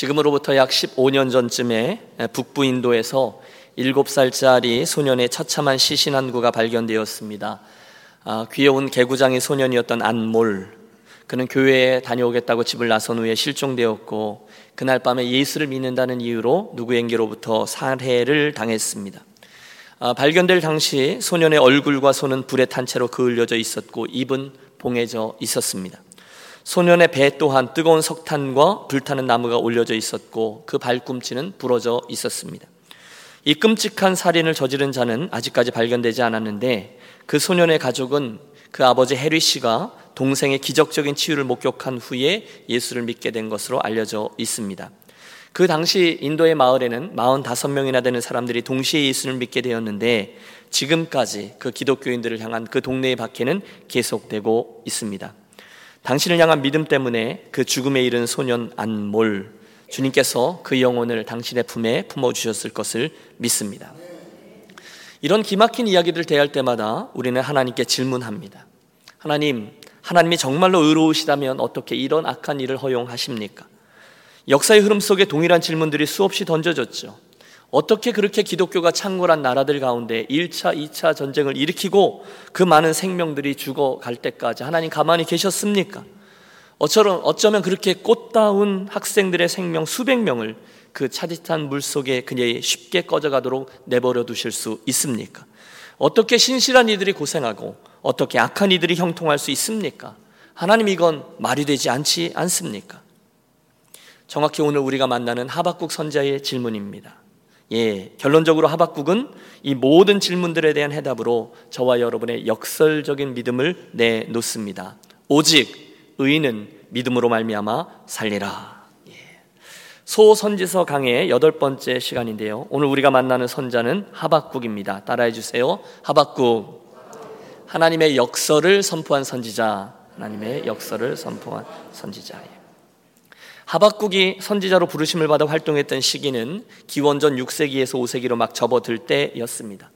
지금으로부터 약 15년 전쯤에 북부 인도에서 7살짜리 소년의 처참한 시신 한 구가 발견되었습니다. 아, 귀여운 개구장의 소년이었던 안몰. 그는 교회에 다녀오겠다고 집을 나선 후에 실종되었고 그날 밤에 예수를 믿는다는 이유로 누구에게로부터 살해를 당했습니다. 아, 발견될 당시 소년의 얼굴과 손은 불에 탄 채로 그을려져 있었고 입은 봉해져 있었습니다. 소년의 배 또한 뜨거운 석탄과 불타는 나무가 올려져 있었고 그 발꿈치는 부러져 있었습니다. 이 끔찍한 살인을 저지른 자는 아직까지 발견되지 않았는데 그 소년의 가족은 그 아버지 해리 씨가 동생의 기적적인 치유를 목격한 후에 예수를 믿게 된 것으로 알려져 있습니다. 그 당시 인도의 마을에는 45명이나 되는 사람들이 동시에 예수를 믿게 되었는데 지금까지 그 기독교인들을 향한 그 동네의 박해는 계속되고 있습니다. 당신을 향한 믿음 때문에 그 죽음에 이른 소년 안몰 주님께서 그 영혼을 당신의 품에 품어 주셨을 것을 믿습니다. 이런 기막힌 이야기들을 대할 때마다 우리는 하나님께 질문합니다. 하나님, 하나님이 정말로 의로우시다면 어떻게 이런 악한 일을 허용하십니까? 역사의 흐름 속에 동일한 질문들이 수없이 던져졌죠. 어떻게 그렇게 기독교가 창궐한 나라들 가운데 1차, 2차 전쟁을 일으키고 그 많은 생명들이 죽어갈 때까지 하나님 가만히 계셨습니까? 어쩌면, 어쩌면 그렇게 꽃다운 학생들의 생명 수백 명을 그 차디찬 물 속에 그녀 쉽게 꺼져가도록 내버려 두실 수 있습니까? 어떻게 신실한 이들이 고생하고 어떻게 악한 이들이 형통할 수 있습니까? 하나님 이건 말이 되지 않지 않습니까? 정확히 오늘 우리가 만나는 하박국 선자의 질문입니다. 예, 결론적으로 하박국은 이 모든 질문들에 대한 해답으로 저와 여러분의 역설적인 믿음을 내놓습니다. 오직 의인은 믿음으로 말미암아 살리라. 예. 소선지서 강의 여덟 번째 시간인데요. 오늘 우리가 만나는 선자는 하박국입니다. 따라해 주세요. 하박국. 하나님의 역설을 선포한 선지자. 하나님의 역설을 선포한 선지자. 하박국이 선지자로 부르심을 받아 활동했던 시기는 기원전 6세기에서 5세기로 막 접어들 때였습니다.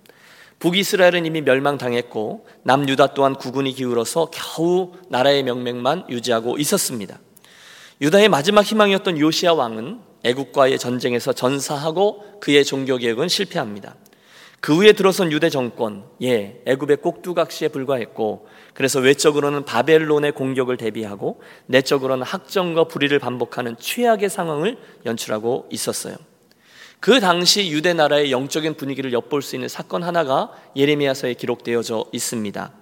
북이스라엘은 이미 멸망당했고 남유다 또한 구군이 기울어서 겨우 나라의 명맥만 유지하고 있었습니다. 유다의 마지막 희망이었던 요시아 왕은 애국과의 전쟁에서 전사하고 그의 종교 개혁은 실패합니다. 그 후에 들어선 유대 정권, 예, 애굽의 꼭두각시에 불과했고 그래서 외적으로는 바벨론의 공격을 대비하고 내적으로는 학정과 불의를 반복하는 최악의 상황을 연출하고 있었어요. 그 당시 유대 나라의 영적인 분위기를 엿볼 수 있는 사건 하나가 예레미야서에 기록되어져 있습니다.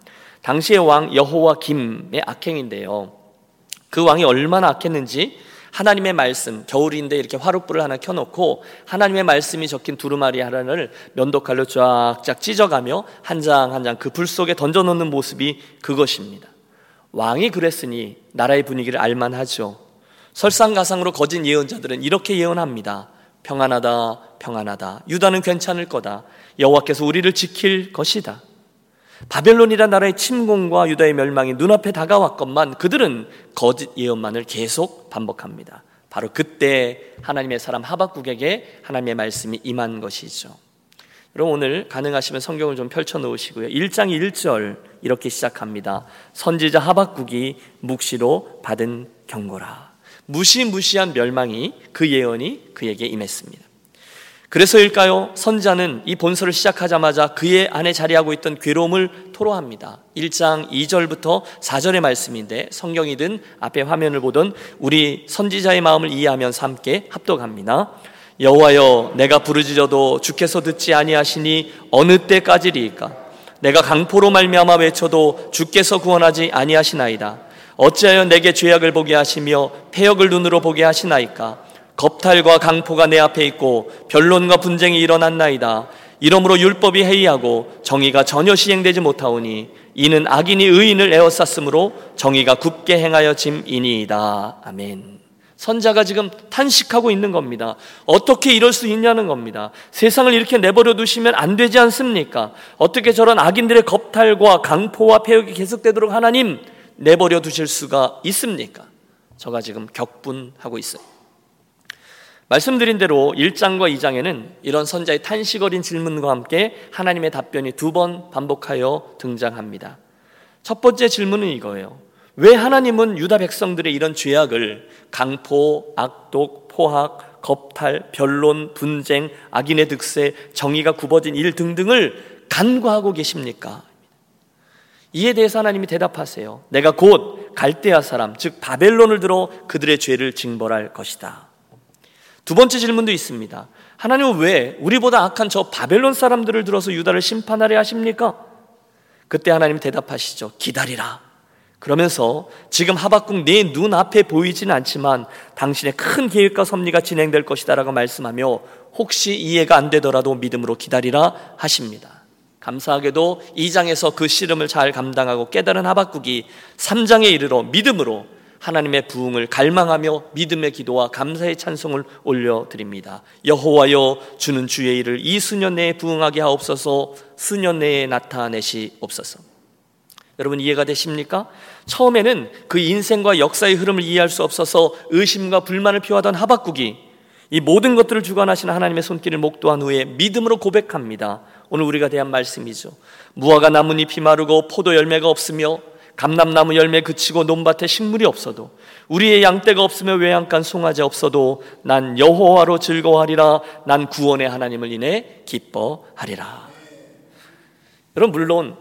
당시의 왕 여호와 김의 악행인데요. 그 왕이 얼마나 악했는지 하나님의 말씀, 겨울인데 이렇게 화롯불을 하나 켜놓고 하나님의 말씀이 적힌 두루마리 하나를 면도칼로 쫙쫙 찢어가며 한 장 한 장 그 불 속에 던져놓는 모습이 그것입니다. 왕이 그랬으니 나라의 분위기를 알만하죠. 설상가상으로 거짓 예언자들은 이렇게 예언합니다. 평안하다, 평안하다. 유다는 괜찮을 거다. 여호와께서 우리를 지킬 것이다. 바벨론이라 나라의 침공과 유다의 멸망이 눈앞에 다가왔건만 그들은 거짓 예언만을 계속 반복합니다. 바로 그때 하나님의 사람 하박국에게 하나님의 말씀이 임한 것이죠. 여러분 오늘 가능하시면 성경을 좀 펼쳐 놓으시고요. 1장 1절 이렇게 시작합니다. 선지자 하박국이 묵시로 받은 경고라. 무시무시한 멸망이 그 예언이 그에게 임했습니다. 그래서일까요? 선자는 이 본서를 시작하자마자 그의 안에 자리하고 있던 괴로움을 토로합니다. 1장 2절부터 4절의 말씀인데 성경이든 앞에 화면을 보던 우리 선지자의 마음을 이해하면서 함께 합독합니다. 여호와여 내가 부르짖어도 주께서 듣지 아니하시니 어느 때까지리까 내가 강포로 말미암아 외쳐도 주께서 구원하지 아니하시나이다 어찌하여 내게 죄악을 보게 하시며 폐역을 눈으로 보게 하시나이까 겁탈과 강포가 내 앞에 있고 변론과 분쟁이 일어났나이다. 이러므로 율법이 해이하고 정의가 전혀 시행되지 못하오니 이는 악인이 의인을 에워쌌으므로 정의가 굽게 행하여 짐이니이다. 아멘. 선자가 지금 탄식하고 있는 겁니다. 어떻게 이럴 수 있냐는 겁니다. 세상을 이렇게 내버려 두시면 안 되지 않습니까? 어떻게 저런 악인들의 겁탈과 강포와 폐역이 계속되도록 하나님 내버려 두실 수가 있습니까? 저가 지금 격분하고 있어요. 말씀드린 대로 1장과 2장에는 이런 선자의 탄식 어린 질문과 함께 하나님의 답변이 두 번 반복하여 등장합니다. 첫 번째 질문은 이거예요. 왜 하나님은 유다 백성들의 이런 죄악을 강포, 악독, 포악, 겁탈, 변론, 분쟁, 악인의 득세, 정의가 굽어진 일 등등을 간과하고 계십니까? 이에 대해서 하나님이 대답하세요. 내가 곧 갈대아 사람, 즉 바벨론을 들어 그들의 죄를 징벌할 것이다. 두 번째 질문도 있습니다. 하나님은 왜 우리보다 악한 저 바벨론 사람들을 들어서 유다를 심판하려 하십니까? 그때 하나님 대답하시죠. 기다리라. 그러면서 지금 하박국 내 눈앞에 보이지는 않지만 당신의 큰 계획과 섭리가 진행될 것이다라고 말씀하며 혹시 이해가 안 되더라도 믿음으로 기다리라 하십니다. 감사하게도 2장에서 그 씨름을 잘 감당하고 깨달은 하박국이 3장에 이르러 믿음으로 하나님의 부흥을 갈망하며 믿음의 기도와 감사의 찬송을 올려드립니다. 여호와여 주는 주의 일을 이 수년 내에 부흥하게 하옵소서 수년 내에 나타내시옵소서. 여러분 이해가 되십니까? 처음에는 그 인생과 역사의 흐름을 이해할 수 없어서 의심과 불만을 표하던 하박국이 이 모든 것들을 주관하시는 하나님의 손길을 목도한 후에 믿음으로 고백합니다. 오늘 우리가 대한 말씀이죠. 무화과 나뭇잎이 마르고 포도 열매가 없으며 감람나무 열매 그치고 논밭에 식물이 없어도 우리의 양떼가 없으며 외양간 송아지 없어도 난 여호와로 즐거워하리라 난 구원의 하나님을 인해 기뻐하리라. 여러분 물론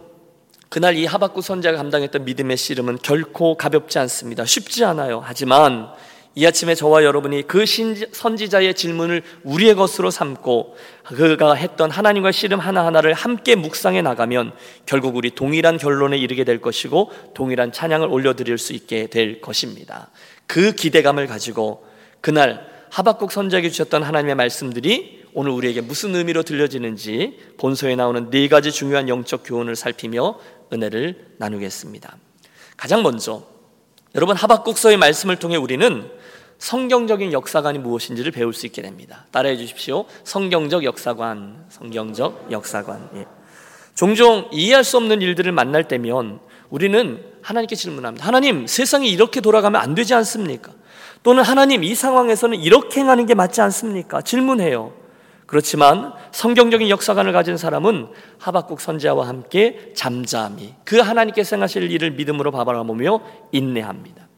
그날 이 하박국 선자가 감당했던 믿음의 씨름은 결코 가볍지 않습니다. 쉽지 않아요. 하지만 이 아침에 저와 여러분이 그 선지자의 질문을 우리의 것으로 삼고 그가 했던 하나님과 씨름 하나하나를 함께 묵상해 나가면 결국 우리 동일한 결론에 이르게 될 것이고 동일한 찬양을 올려드릴 수 있게 될 것입니다. 그 기대감을 가지고 그날 하박국 선자에게 주셨던 하나님의 말씀들이 오늘 우리에게 무슨 의미로 들려지는지 본서에 나오는 네 가지 중요한 영적 교훈을 살피며 은혜를 나누겠습니다. 가장 먼저 여러분 하박국서의 말씀을 통해 우리는 성경적인 역사관이 무엇인지를 배울 수 있게 됩니다. 따라해 주십시오. 성경적 역사관, 성경적 역사관. 예. 종종 이해할 수 없는 일들을 만날 때면 우리는 하나님께 질문합니다. 하나님, 세상이 이렇게 돌아가면 안 되지 않습니까? 또는 하나님, 이 상황에서는 이렇게 행하는 게 맞지 않습니까? 질문해요. 그렇지만 성경적인 역사관을 가진 사람은 하박국 선지자와 함께 잠잠히 그 하나님께서 행하실 일을 믿음으로 바라보며 인내합니다.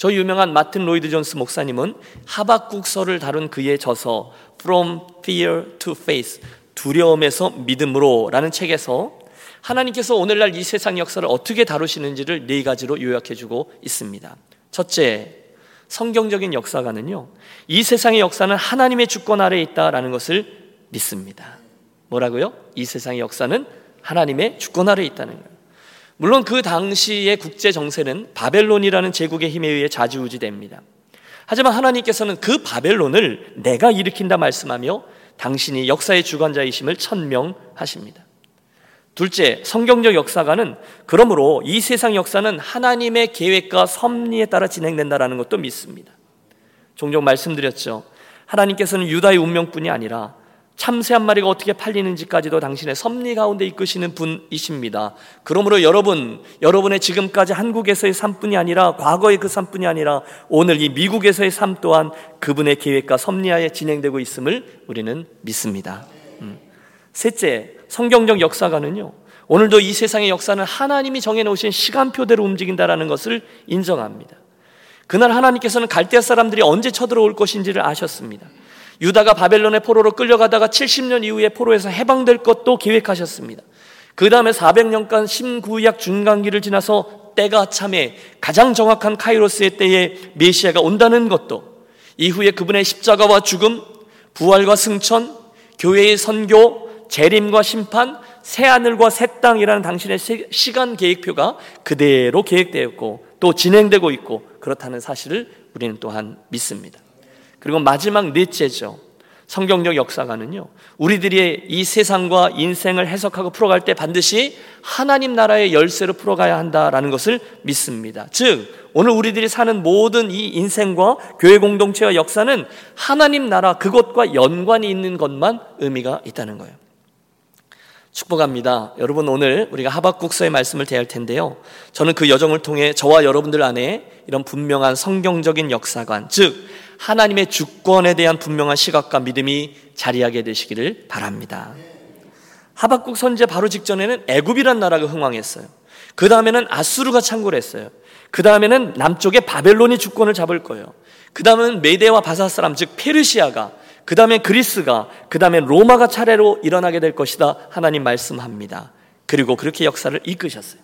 저 유명한 마틴 로이드 존스 목사님은 하박국서를 다룬 그의 저서 From Fear to Faith 두려움에서 믿음으로라는 책에서 하나님께서 오늘날 이 세상 역사를 어떻게 다루시는지를 네 가지로 요약해 주고 있습니다. 첫째, 성경적인 역사가는요. 이 세상의 역사는 하나님의 주권 아래에 있다라는 것을 믿습니다. 뭐라고요? 이 세상의 역사는 하나님의 주권 아래에 있다는 거예요. 물론 그 당시의 국제 정세는 바벨론이라는 제국의 힘에 의해 좌지우지됩니다. 하지만 하나님께서는 그 바벨론을 내가 일으킨다 말씀하며 당신이 역사의 주관자이심을 천명하십니다. 둘째, 성경적 역사가는 그러므로 이 세상 역사는 하나님의 계획과 섭리에 따라 진행된다라는 것도 믿습니다. 종종 말씀드렸죠. 하나님께서는 유다의 운명뿐이 아니라 참새 한 마리가 어떻게 팔리는지까지도 당신의 섭리 가운데 이끄시는 분이십니다. 그러므로 여러분, 여러분의 지금까지 한국에서의 삶뿐이 아니라 과거의 그 삶뿐이 아니라 오늘 이 미국에서의 삶 또한 그분의 계획과 섭리하에 진행되고 있음을 우리는 믿습니다. 음. 셋째, 성경적 역사가는요. 오늘도 이 세상의 역사는 하나님이 정해놓으신 시간표대로 움직인다라는 것을 인정합니다. 그날 하나님께서는 갈대아 사람들이 언제 쳐들어올 것인지를 아셨습니다. 유다가 바벨론의 포로로 끌려가다가 70년 이후에 포로에서 해방될 것도 계획하셨습니다. 그 다음에 400년간 심구약 중간기를 지나서 때가 참에 가장 정확한 카이로스의 때에 메시아가 온다는 것도 이후에 그분의 십자가와 죽음, 부활과 승천, 교회의 선교, 재림과 심판, 새 하늘과 새 땅이라는 당신의 시간 계획표가 그대로 계획되었고 또 진행되고 있고 그렇다는 사실을 우리는 또한 믿습니다. 그리고 마지막 넷째죠. 성경적 역사가는요, 우리들이 이 세상과 인생을 해석하고 풀어갈 때 반드시 하나님 나라의 열쇠로 풀어가야 한다라는 것을 믿습니다. 즉, 오늘 우리들이 사는 모든 이 인생과 교회 공동체와 역사는 하나님 나라 그것과 연관이 있는 것만 의미가 있다는 거예요. 축복합니다. 여러분 오늘 우리가 하박국서의 말씀을 대할 텐데요. 저는 그 여정을 통해 저와 여러분들 안에 이런 분명한 성경적인 역사관, 즉 하나님의 주권에 대한 분명한 시각과 믿음이 자리하게 되시기를 바랍니다. 하박국 선제 바로 직전에는 애굽이란 나라가 흥왕했어요. 그 다음에는 아수르가 창궐 했어요. 그 다음에는 남쪽에 바벨론이 주권을 잡을 거예요. 그 다음은 메데와 바사 사람, 즉 페르시아가, 그 다음에 그리스가, 그 다음에 로마가 차례로 일어나게 될 것이다. 하나님 말씀합니다. 그리고 그렇게 역사를 이끄셨어요.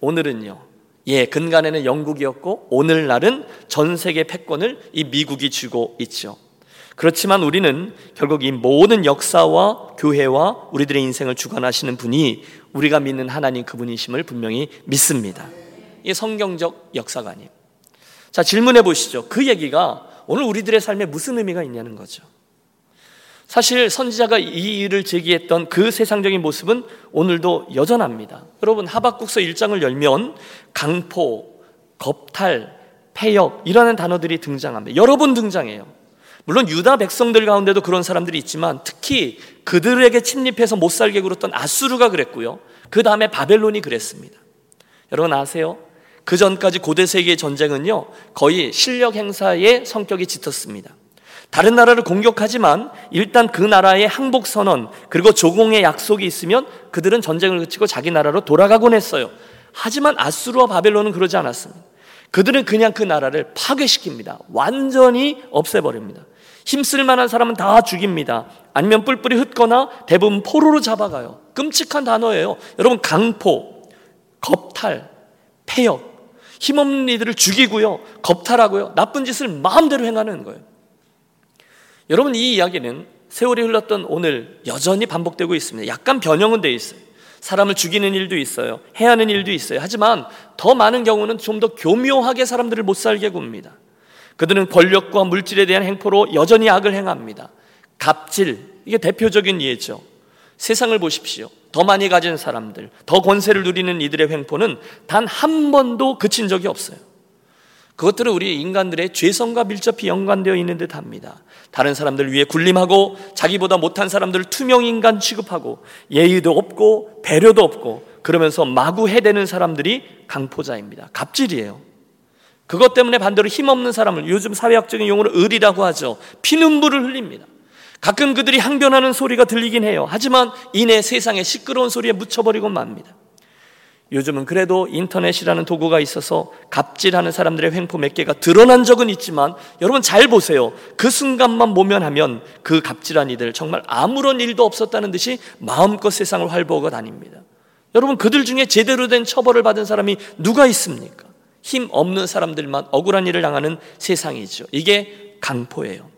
오늘은요, 예, 근간에는 영국이었고, 오늘날은 전 세계 패권을 이 미국이 쥐고 있죠. 그렇지만 우리는 결국 이 모든 역사와 교회와 우리들의 인생을 주관하시는 분이 우리가 믿는 하나님 그분이심을 분명히 믿습니다. 이 성경적 역사관님. 자, 질문해 보시죠. 그 얘기가 오늘 우리들의 삶에 무슨 의미가 있냐는 거죠. 사실 선지자가 이 일을 제기했던 그 세상적인 모습은 오늘도 여전합니다. 여러분 하박국서 1장을 열면 강포, 겁탈, 폐역 이라는 단어들이 등장합니다. 여러 번 등장해요. 물론 유다 백성들 가운데도 그런 사람들이 있지만 특히 그들에게 침입해서 못 살게 굴었던 아수르가 그랬고요. 그 다음에 바벨론이 그랬습니다. 여러분 아세요? 그 전까지 고대 세계의 전쟁은요, 거의 실력 행사의 성격이 짙었습니다. 다른 나라를 공격하지만 일단 그 나라의 항복 선언 그리고 조공의 약속이 있으면 그들은 전쟁을 그치고 자기 나라로 돌아가곤 했어요. 하지만 아수르와 바벨론은 그러지 않았습니다. 그들은 그냥 그 나라를 파괴시킵니다. 완전히 없애버립니다. 힘쓸 만한 사람은 다 죽입니다. 아니면 뿔뿔이 흩거나 대부분 포로로 잡아가요. 끔찍한 단어예요. 여러분 강포, 겁탈, 폐역, 힘없는 이들을 죽이고요. 겁탈하고요. 나쁜 짓을 마음대로 행하는 거예요. 여러분 이 이야기는 세월이 흘렀던 오늘 여전히 반복되고 있습니다. 약간 변형은 돼 있어요. 사람을 죽이는 일도 있어요. 해하는 일도 있어요. 하지만 더 많은 경우는 좀 더 교묘하게 사람들을 못 살게 굽니다. 그들은 권력과 물질에 대한 행포로 여전히 악을 행합니다. 갑질, 이게 대표적인 예죠. 세상을 보십시오. 더 많이 가진 사람들, 더 권세를 누리는 이들의 횡포는 단 한 번도 그친 적이 없어요. 그것들은 우리 인간들의 죄성과 밀접히 연관되어 있는 듯 합니다. 다른 사람들 위해 군림하고 자기보다 못한 사람들을 투명 인간 취급하고 예의도 없고 배려도 없고 그러면서 마구 해대는 사람들이 강포자입니다. 갑질이에요. 그것 때문에 반대로 힘없는 사람을 요즘 사회학적인 용어로 을이라고 하죠. 피눈물을 흘립니다. 가끔 그들이 항변하는 소리가 들리긴 해요. 하지만 이내 세상의 시끄러운 소리에 묻혀버리고 맙니다. 요즘은 그래도 인터넷이라는 도구가 있어서 갑질하는 사람들의 횡포 몇 개가 드러난 적은 있지만 여러분 잘 보세요. 그 순간만 모면하면 그 갑질한 이들 정말 아무런 일도 없었다는 듯이 마음껏 세상을 활보하고 다닙니다. 여러분 그들 중에 제대로 된 처벌을 받은 사람이 누가 있습니까? 힘 없는 사람들만 억울한 일을 당하는 세상이죠. 이게 강포예요.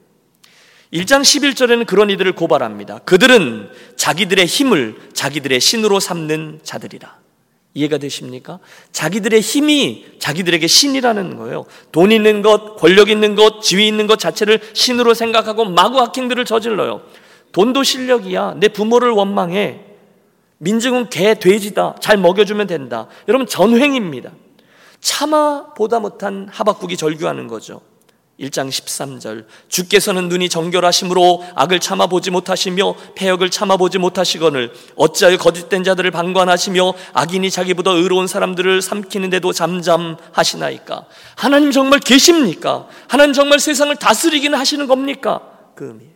1장 11절에는 그런 이들을 고발합니다. 그들은 자기들의 힘을 자기들의 신으로 삼는 자들이라. 이해가 되십니까? 자기들의 힘이 자기들에게 신이라는 거예요. 돈 있는 것, 권력 있는 것, 지위 있는 것 자체를 신으로 생각하고 마구 악행들을 저질러요. 돈도 실력이야. 내 부모를 원망해. 민증은 개, 돼지다. 잘 먹여주면 된다. 여러분, 전횡입니다. 차마 보다 못한 하박국이 절규하는 거죠. 1장 13절. 주께서는 눈이 정결하심으로 악을 참아 보지 못하시며 폐역을 참아 보지 못하시거늘 어찌하여 거짓된 자들을 방관하시며 악인이 자기보다 의로운 사람들을 삼키는데도 잠잠하시나이까? 하나님 정말 계십니까? 하나님 정말 세상을 다스리기는 하시는 겁니까? 그 의미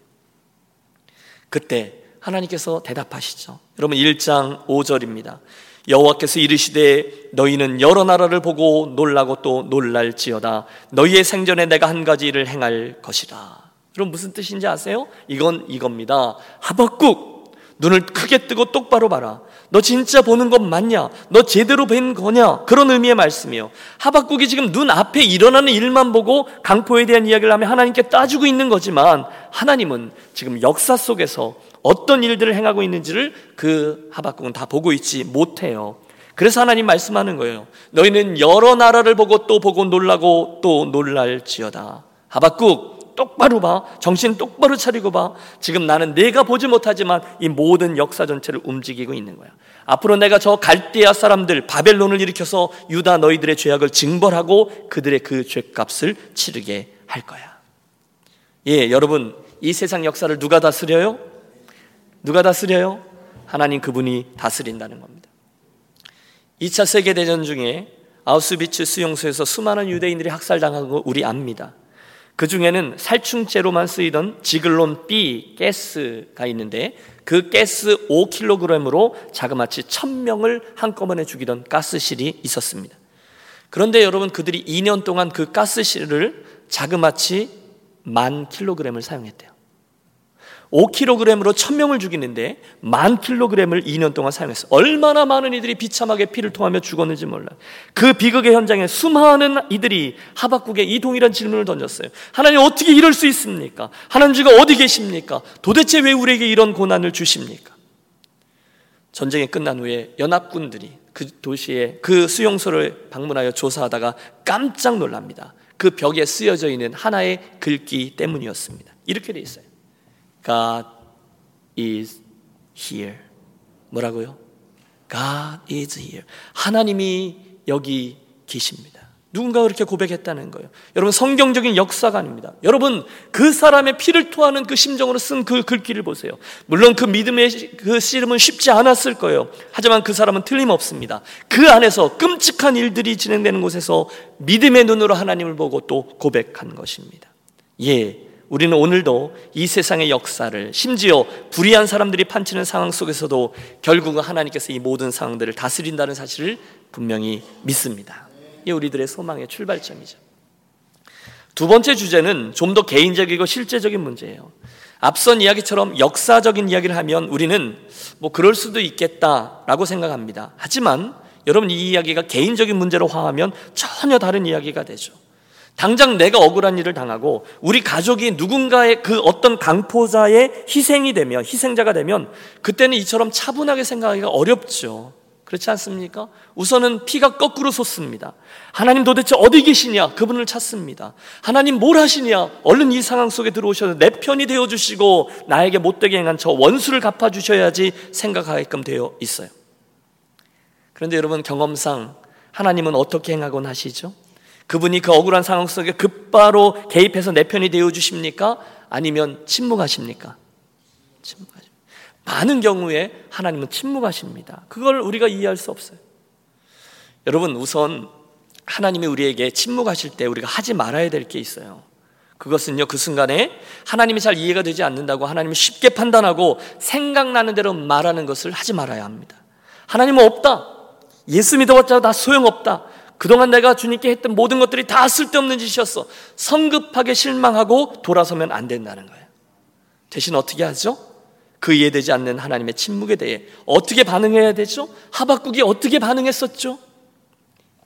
그때 하나님께서 대답하시죠. 여러분 1장 5절입니다 여호와께서 이르시되 너희는 여러 나라를 보고 놀라고 또 놀랄지어다 너희의 생전에 내가 한 가지 일을 행할 것이다. 그럼 무슨 뜻인지 아세요? 이건 이겁니다. 하박국 눈을 크게 뜨고 똑바로 봐라. 너 진짜 보는 것 맞냐? 너 제대로 뵌 거냐? 그런 의미의 말씀이에요. 하박국이 지금 눈 앞에 일어나는 일만 보고 강포에 대한 이야기를 하며 하나님께 따지고 있는 거지만 하나님은 지금 역사 속에서 어떤 일들을 행하고 있는지를 그 하박국은 다 보고 있지 못해요. 그래서 하나님 말씀하는 거예요. 너희는 여러 나라를 보고 또 보고 놀라고 또 놀랄지어다. 하박국 똑바로 봐. 정신 똑바로 차리고 봐. 지금 나는 내가 보지 못하지만 이 모든 역사 전체를 움직이고 있는 거야. 앞으로 내가 저 갈대아 사람들 바벨론을 일으켜서 유다 너희들의 죄악을 징벌하고 그들의 그 죄값을 치르게 할 거야. 예, 여러분 이 세상 역사를 누가 다스려요? 누가 다스려요? 하나님 그분이 다스린다는 겁니다. 2차 세계대전 중에 아우스비츠 수용소에서 수많은 유대인들이 학살당한 거 우리 압니다. 그 중에는 살충제로만 쓰이던 지글론 B 가스가 있는데 그 가스 5kg으로 자그마치 1000명을 한꺼번에 죽이던 가스실이 있었습니다. 그런데 여러분 그들이 2년 동안 그 가스실을 자그마치 만 킬로그램을 사용했대요. 5kg으로 1000명을 죽이는데 만 킬로그램을 2년 동안 사용했어요. 얼마나 많은 이들이 비참하게 피를 통하며 죽었는지 몰라요. 그 비극의 현장에 수많은 이들이 하박국에 이 동일한 질문을 던졌어요. 하나님 어떻게 이럴 수 있습니까? 하나님 주가 어디 계십니까? 도대체 왜 우리에게 이런 고난을 주십니까? 전쟁이 끝난 후에 연합군들이 그 도시에 그 수용소를 방문하여 조사하다가 깜짝 놀랍니다. 그 벽에 쓰여져 있는 하나의 글귀 때문이었습니다. 이렇게 돼 있어요. God is here. 뭐라고요? God is here. 하나님이 여기 계십니다. 누군가 그렇게 고백했다는 거예요. 여러분 성경적인 역사가 아닙니다. 여러분 그 사람의 피를 토하는 그 심정으로 쓴 그 글귀를 보세요. 물론 그 믿음의 그 씨름은 쉽지 않았을 거예요. 하지만 그 사람은 틀림없습니다. 그 안에서 끔찍한 일들이 진행되는 곳에서 믿음의 눈으로 하나님을 보고 또 고백한 것입니다. 예. 우리는 오늘도 이 세상의 역사를 심지어 불의한 사람들이 판치는 상황 속에서도 결국은 하나님께서 이 모든 상황들을 다스린다는 사실을 분명히 믿습니다. 이 우리들의 소망의 출발점이죠. 두 번째 주제는 좀 더 개인적이고 실제적인 문제예요. 앞선 이야기처럼 역사적인 이야기를 하면 우리는 뭐 그럴 수도 있겠다라고 생각합니다. 하지만 여러분 이 이야기가 개인적인 문제로 화하면 전혀 다른 이야기가 되죠. 당장 내가 억울한 일을 당하고 우리 가족이 누군가의 그 어떤 강포자의 희생이 되면 희생자가 되면 그때는 이처럼 차분하게 생각하기가 어렵죠. 그렇지 않습니까? 우선은 피가 거꾸로 솟습니다. 하나님 도대체 어디 계시냐? 그분을 찾습니다. 하나님 뭘 하시냐? 얼른 이 상황 속에 들어오셔서 내 편이 되어 주시고 나에게 못되게 행한 저 원수를 갚아 주셔야지 생각하게끔 되어 있어요. 그런데 여러분 경험상 하나님은 어떻게 행하곤 하시죠? 그분이 그 억울한 상황 속에 급바로 개입해서 내 편이 되어 주십니까? 아니면 침묵하십니까? 침묵하십니다. 많은 경우에 하나님은 침묵하십니다. 그걸 우리가 이해할 수 없어요. 여러분, 우선 하나님이 우리에게 침묵하실 때 우리가 하지 말아야 될 게 있어요. 그것은요, 그 순간에 하나님이 잘 이해가 되지 않는다고 하나님이 쉽게 판단하고 생각나는 대로 말하는 것을 하지 말아야 합니다. 하나님은 없다. 예수 믿어봤자 다 소용없다. 그동안 내가 주님께 했던 모든 것들이 다 쓸데없는 짓이었어. 성급하게 실망하고 돌아서면 안 된다는 거예요. 대신 어떻게 하죠? 그 이해되지 않는 하나님의 침묵에 대해 어떻게 반응해야 되죠? 하박국이 어떻게 반응했었죠?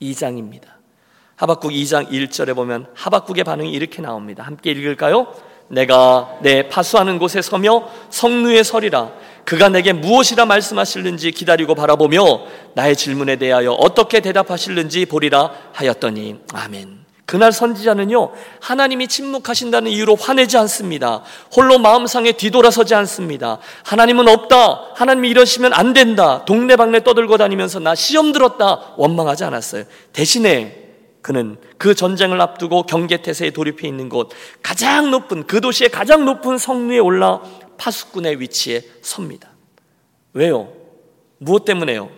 2장입니다. 하박국 2장 1절에 보면 하박국의 반응이 이렇게 나옵니다. 함께 읽을까요? 내가 내 파수하는 곳에 서며 성루에 서리라. 그가 내게 무엇이라 말씀하실는지 기다리고 바라보며 나의 질문에 대하여 어떻게 대답하실는지 보리라 하였더니 아멘. 그날 선지자는요, 하나님이 침묵하신다는 이유로 화내지 않습니다. 홀로 마음상에 뒤돌아서지 않습니다. 하나님은 없다. 하나님이 이러시면 안 된다. 동네방네 떠들고 다니면서 나 시험 들었다. 원망하지 않았어요. 대신에 그는 그 전쟁을 앞두고 경계태세에 돌입해 있는 곳, 가장 높은, 그 도시의 가장 높은 성루에 올라 파수꾼의 위치에 섭니다. 왜요? 무엇 때문에요?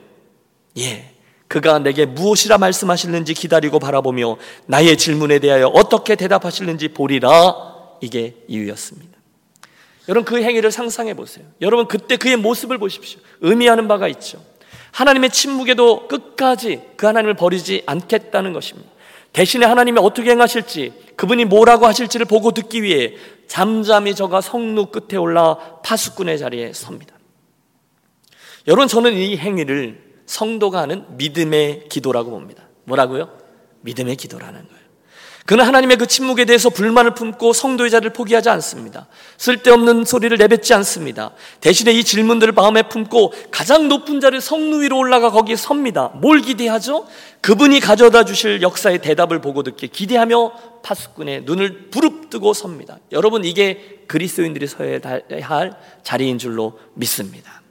예. 그가 내게 무엇이라 말씀하실는지 기다리고 바라보며 나의 질문에 대하여 어떻게 대답하실는지 보리라. 이게 이유였습니다. 여러분 그 행위를 상상해 보세요. 여러분 그때 그의 모습을 보십시오. 의미하는 바가 있죠. 하나님의 침묵에도 끝까지 그 하나님을 버리지 않겠다는 것입니다. 대신에 하나님이 어떻게 행하실지, 그분이 뭐라고 하실지를 보고 듣기 위해 잠잠히 저가 성루 끝에 올라 파수꾼의 자리에 섭니다. 여러분, 저는 이 행위를 성도가 하는 믿음의 기도라고 봅니다. 뭐라고요? 믿음의 기도라는 거예요. 그는 하나님의 그 침묵에 대해서 불만을 품고 성도의 자리를 포기하지 않습니다. 쓸데없는 소리를 내뱉지 않습니다. 대신에 이 질문들을 마음에 품고 가장 높은 자리 성루 위로 올라가 거기에 섭니다. 뭘 기대하죠? 그분이 가져다 주실 역사의 대답을 보고 듣기 기대하며 파수꾼의 눈을 부릅뜨고 섭니다. 여러분 이게 그리스도인들이 서야 할 자리인 줄로 믿습니다.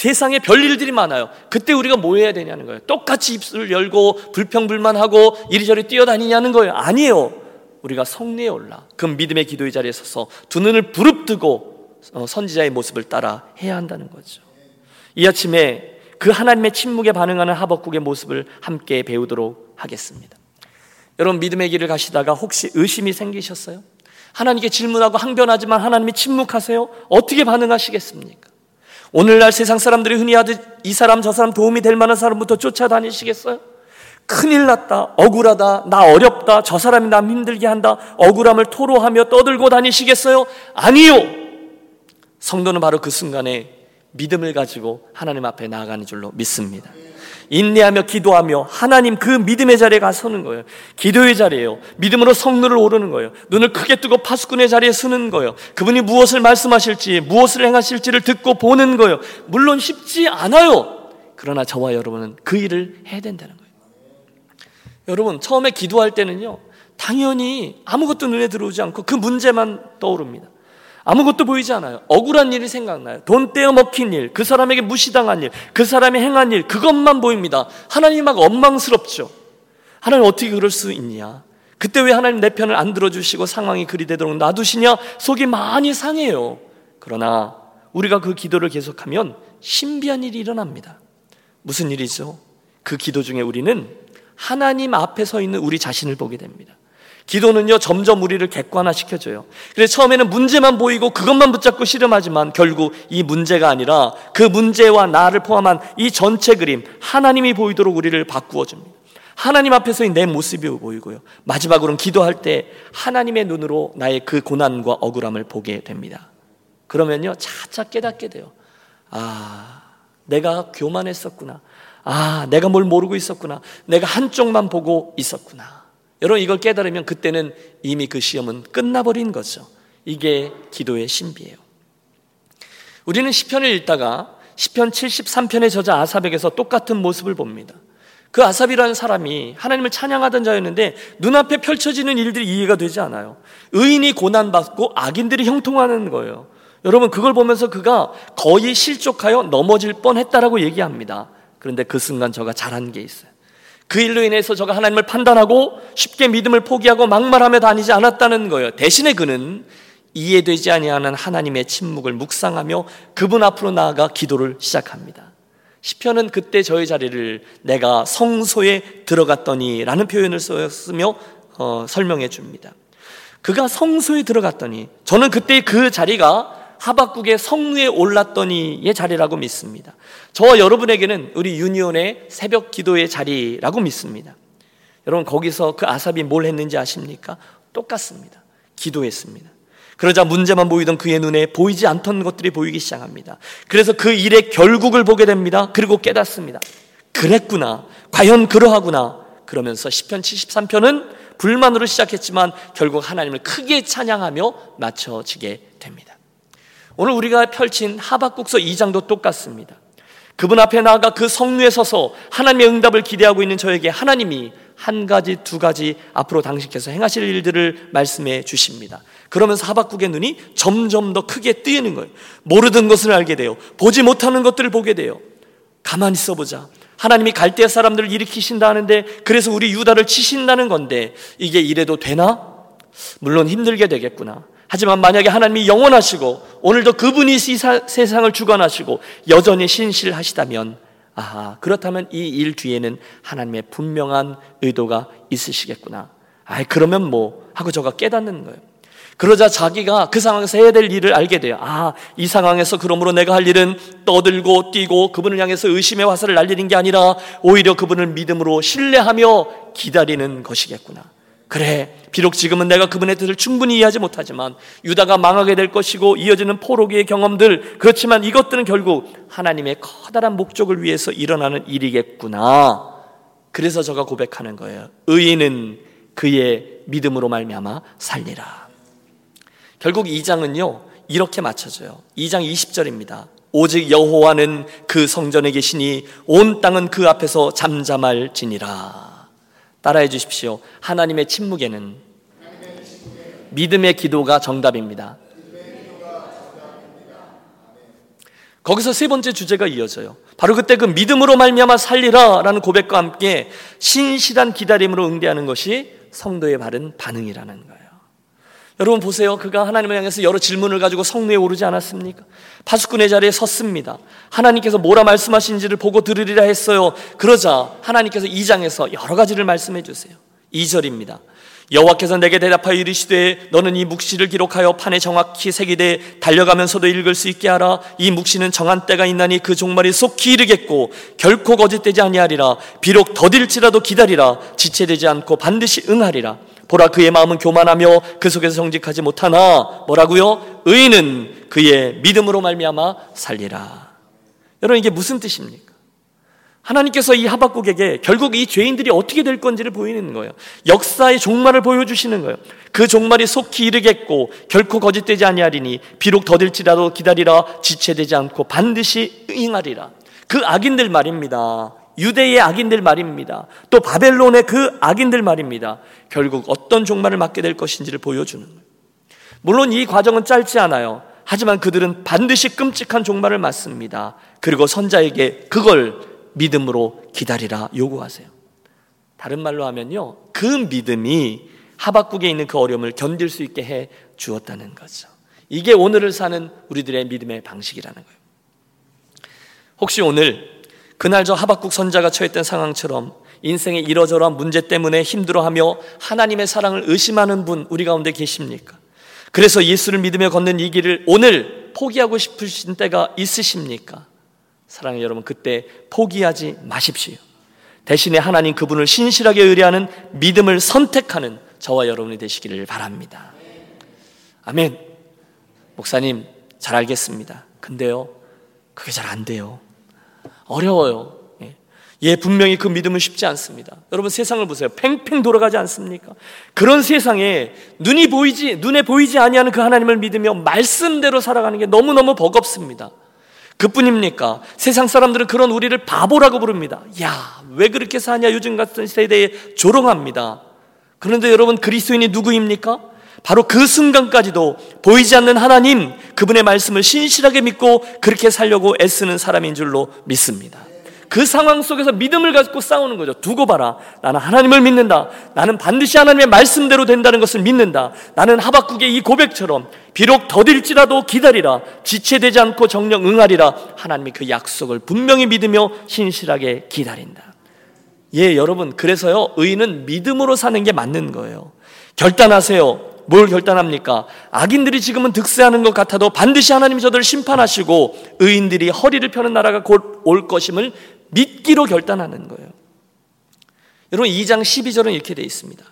세상에 별일들이 많아요. 그때 우리가 뭐 해야 되냐는 거예요. 똑같이 입술을 열고 불평불만하고 이리저리 뛰어다니냐는 거예요. 아니에요. 우리가 성리에 올라 그 믿음의 기도의 자리에 서서 두 눈을 부릅뜨고 어, 선지자의 모습을 따라 해야 한다는 거죠. 이 아침에 그 하나님의 침묵에 반응하는 하박국의 모습을 함께 배우도록 하겠습니다. 여러분 믿음의 길을 가시다가 혹시 의심이 생기셨어요? 하나님께 질문하고 항변하지만 하나님이 침묵하세요? 어떻게 반응하시겠습니까? 오늘날 세상 사람들이 흔히 하듯 이 사람 저 사람 도움이 될 만한 사람부터 쫓아다니시겠어요? 큰일 났다, 억울하다, 나 어렵다, 저 사람이 남 힘들게 한다, 억울함을 토로하며 떠들고 다니시겠어요? 아니요! 성도는 바로 그 순간에 믿음을 가지고 하나님 앞에 나아가는 줄로 믿습니다. 인내하며 기도하며 하나님 그 믿음의 자리에 가 서는 거예요. 기도의 자리예요. 믿음으로 성루를 오르는 거예요. 눈을 크게 뜨고 파수꾼의 자리에 서는 거예요. 그분이 무엇을 말씀하실지, 무엇을 행하실지를 듣고 보는 거예요. 물론 쉽지 않아요. 그러나 저와 여러분은 그 일을 해야 된다는 거예요. 여러분, 처음에 기도할 때는요, 당연히 아무것도 눈에 들어오지 않고 그 문제만 떠오릅니다. 아무것도 보이지 않아요. 억울한 일이 생각나요. 돈 떼어 먹힌 일, 그 사람에게 무시당한 일, 그 사람이 행한 일, 그것만 보입니다. 하나님 막 원망스럽죠. 하나님 어떻게 그럴 수 있냐? 그때 왜 하나님 내 편을 안 들어주시고 상황이 그리 되도록 놔두시냐? 속이 많이 상해요. 그러나 우리가 그 기도를 계속하면 신비한 일이 일어납니다. 무슨 일이죠? 그 기도 중에 우리는 하나님 앞에 서 있는 우리 자신을 보게 됩니다. 기도는요, 점점 우리를 객관화 시켜줘요. 그래서 처음에는 문제만 보이고 그것만 붙잡고 씨름하지만 결국 이 문제가 아니라 그 문제와 나를 포함한 이 전체 그림, 하나님이 보이도록 우리를 바꾸어 줍니다. 하나님 앞에서의 내 모습이 보이고요. 마지막으로는 기도할 때 하나님의 눈으로 나의 그 고난과 억울함을 보게 됩니다. 그러면요, 차차 깨닫게 돼요. 아, 내가 교만했었구나. 아, 내가 뭘 모르고 있었구나. 내가 한쪽만 보고 있었구나. 여러분 이걸 깨달으면 그때는 이미 그 시험은 끝나버린 거죠. 이게 기도의 신비예요. 우리는 시편을 읽다가 시편 73편의 저자 아사백에서 똑같은 모습을 봅니다. 그 아삽이라는 사람이 하나님을 찬양하던 자였는데 눈앞에 펼쳐지는 일들이 이해가 되지 않아요. 의인이 고난받고 악인들이 형통하는 거예요. 여러분 그걸 보면서 그가 거의 실족하여 넘어질 뻔했다라고 얘기합니다. 그런데 그 순간 저가 잘한 게 있어요. 그 일로 인해서 저가 하나님을 판단하고 쉽게 믿음을 포기하고 막말하며 다니지 않았다는 거예요. 대신에 그는 이해되지 아니하는 하나님의 침묵을 묵상하며 그분 앞으로 나아가 기도를 시작합니다. 시편은 그때 저의 자리를 내가 성소에 들어갔더니라는 표현을 쓰며 어, 설명해 줍니다. 그가 성소에 들어갔더니 저는 그때 그 자리가 하박국의 성루에 올랐더니의 자리라고 믿습니다. 저와 여러분에게는 우리 유니온의 새벽 기도의 자리라고 믿습니다. 여러분 거기서 그 아삽이 뭘 했는지 아십니까? 똑같습니다. 기도했습니다. 그러자 문제만 보이던 그의 눈에 보이지 않던 것들이 보이기 시작합니다. 그래서 그 일의 결국을 보게 됩니다. 그리고 깨닫습니다. 그랬구나. 과연 그러하구나. 그러면서 10편 73편은 불만으로 시작했지만 결국 하나님을 크게 찬양하며 맞춰지게 됩니다. 오늘 우리가 펼친 하박국서 2장도 똑같습니다. 그분 앞에 나아가 그 성루에 서서 하나님의 응답을 기대하고 있는 저에게 하나님이 한 가지, 두 가지 앞으로 당신께서 행하실 일들을 말씀해 주십니다. 그러면서 하박국의 눈이 점점 더 크게 뜨이는 거예요. 모르던 것을 알게 돼요. 보지 못하는 것들을 보게 돼요. 가만히 있어 보자. 하나님이 갈대 사람들을 일으키신다 하는데 그래서 우리 유다를 치신다는 건데 이게 이래도 되나? 물론 힘들게 되겠구나. 하지만 만약에 하나님이 영원하시고 오늘도 그분이 세상을 주관하시고 여전히 신실하시다면 아하 그렇다면 이 일 뒤에는 하나님의 분명한 의도가 있으시겠구나. 아 그러면 뭐 하고 저가 깨닫는 거예요. 그러자 자기가 그 상황에서 해야 될 일을 알게 돼요. 아, 이 상황에서 그러므로 내가 할 일은 떠들고 뛰고 그분을 향해서 의심의 화살을 날리는 게 아니라 오히려 그분을 믿음으로 신뢰하며 기다리는 것이겠구나. 그래, 비록 지금은 내가 그분의 뜻을 충분히 이해하지 못하지만 유다가 망하게 될 것이고 이어지는 포로기의 경험들 그렇지만 이것들은 결국 하나님의 커다란 목적을 위해서 일어나는 일이겠구나. 그래서 저가 고백하는 거예요. 의인은 그의 믿음으로 말미암아 살리라. 결국 2장은요. 이렇게 맞춰져요. 2장 20절입니다. 오직 여호와는 그 성전에 계시니 온 땅은 그 앞에서 잠잠할지니라. 따라해 주십시오. 하나님의 침묵에는 믿음의 기도가 정답입니다. 거기서 세 번째 주제가 이어져요. 바로 그때 그 믿음으로 말미암아 살리라라는 고백과 함께 신실한 기다림으로 응대하는 것이 성도의 바른 반응이라는 거예요. 여러분 보세요. 그가 하나님을 향해서 여러 질문을 가지고 성례에 오르지 않았습니까? 파수꾼의 자리에 섰습니다. 하나님께서 뭐라 말씀하신지를 보고 들으리라 했어요. 그러자 하나님께서 2장에서 여러 가지를 말씀해 주세요. 2절입니다. 여호와께서 내게 대답하여 이르시되 너는 이 묵시를 기록하여 판에 정확히 새기되 달려가면서도 읽을 수 있게 하라 이 묵시는 정한 때가 있나니 그 종말이 속히 이르겠고 결코 거짓되지 아니하리라 비록 더딜지라도 기다리라 지체되지 않고 반드시 응하리라 보라 그의 마음은 교만하며 그 속에서 정직하지 못하나 뭐라고요? 의인은 그의 믿음으로 말미암아 살리라 여러분 이게 무슨 뜻입니까? 하나님께서 이 하박국에게 결국 이 죄인들이 어떻게 될 건지를 보이는 거예요. 역사의 종말을 보여주시는 거예요. 그 종말이 속히 이르겠고 결코 거짓되지 아니하리니 비록 더딜지라도 기다리라 지체되지 않고 반드시 응하리라. 그 악인들 말입니다. 유대의 악인들 말입니다. 또 바벨론의 그 악인들 말입니다. 결국 어떤 종말을 맞게 될 것인지를 보여주는 거예요. 물론 이 과정은 짧지 않아요. 하지만 그들은 반드시 끔찍한 종말을 맞습니다. 그리고 선자에게 그걸 믿음으로 기다리라 요구하세요. 다른 말로 하면요. 그 믿음이 하박국에 있는 그 어려움을 견딜 수 있게 해 주었다는 거죠. 이게 오늘을 사는 우리들의 믿음의 방식이라는 거예요. 혹시 오늘 그날 저 하박국 선자가 처했던 상황처럼 인생의 이러저러한 문제 때문에 힘들어하며 하나님의 사랑을 의심하는 분 우리 가운데 계십니까? 그래서 예수를 믿으며 걷는 이 길을 오늘 포기하고 싶으신 때가 있으십니까? 사랑하는 여러분, 그때 포기하지 마십시오. 대신에 하나님 그분을 신실하게 의뢰하는 믿음을 선택하는 저와 여러분이 되시기를 바랍니다. 아멘. 목사님, 잘 알겠습니다. 근데요, 그게 잘 안 돼요. 어려워요. 예. 예, 분명히 그 믿음은 쉽지 않습니다. 여러분 세상을 보세요. 팽팽 돌아가지 않습니까? 그런 세상에 눈이 보이지, 눈에 보이지 아니하는 그 하나님을 믿으며 말씀대로 살아가는 게 너무너무 버겁습니다. 그뿐입니까? 세상 사람들은 그런 우리를 바보라고 부릅니다. 야, 왜 그렇게 사냐? 요즘 같은 세대에 조롱합니다. 그런데 여러분, 그리스도인이 누구입니까? 바로 그 순간까지도 보이지 않는 하나님, 그분의 말씀을 신실하게 믿고 그렇게 살려고 애쓰는 사람인 줄로 믿습니다. 그 상황 속에서 믿음을 갖고 싸우는 거죠. 두고 봐라. 나는 하나님을 믿는다. 나는 반드시 하나님의 말씀대로 된다는 것을 믿는다. 나는 하박국의 이 고백처럼 비록 더딜지라도 기다리라. 지체되지 않고 정령 응하리라. 하나님이 그 약속을 분명히 믿으며 신실하게 기다린다. 예, 여러분. 그래서요. 의인은 믿음으로 사는 게 맞는 거예요. 결단하세요. 뭘 결단합니까? 악인들이 지금은 득세하는 것 같아도 반드시 하나님이 저들을 심판하시고 의인들이 허리를 펴는 나라가 곧 올 것임을 믿기로 결단하는 거예요. 여러분 2장 12절은 이렇게 되어 있습니다.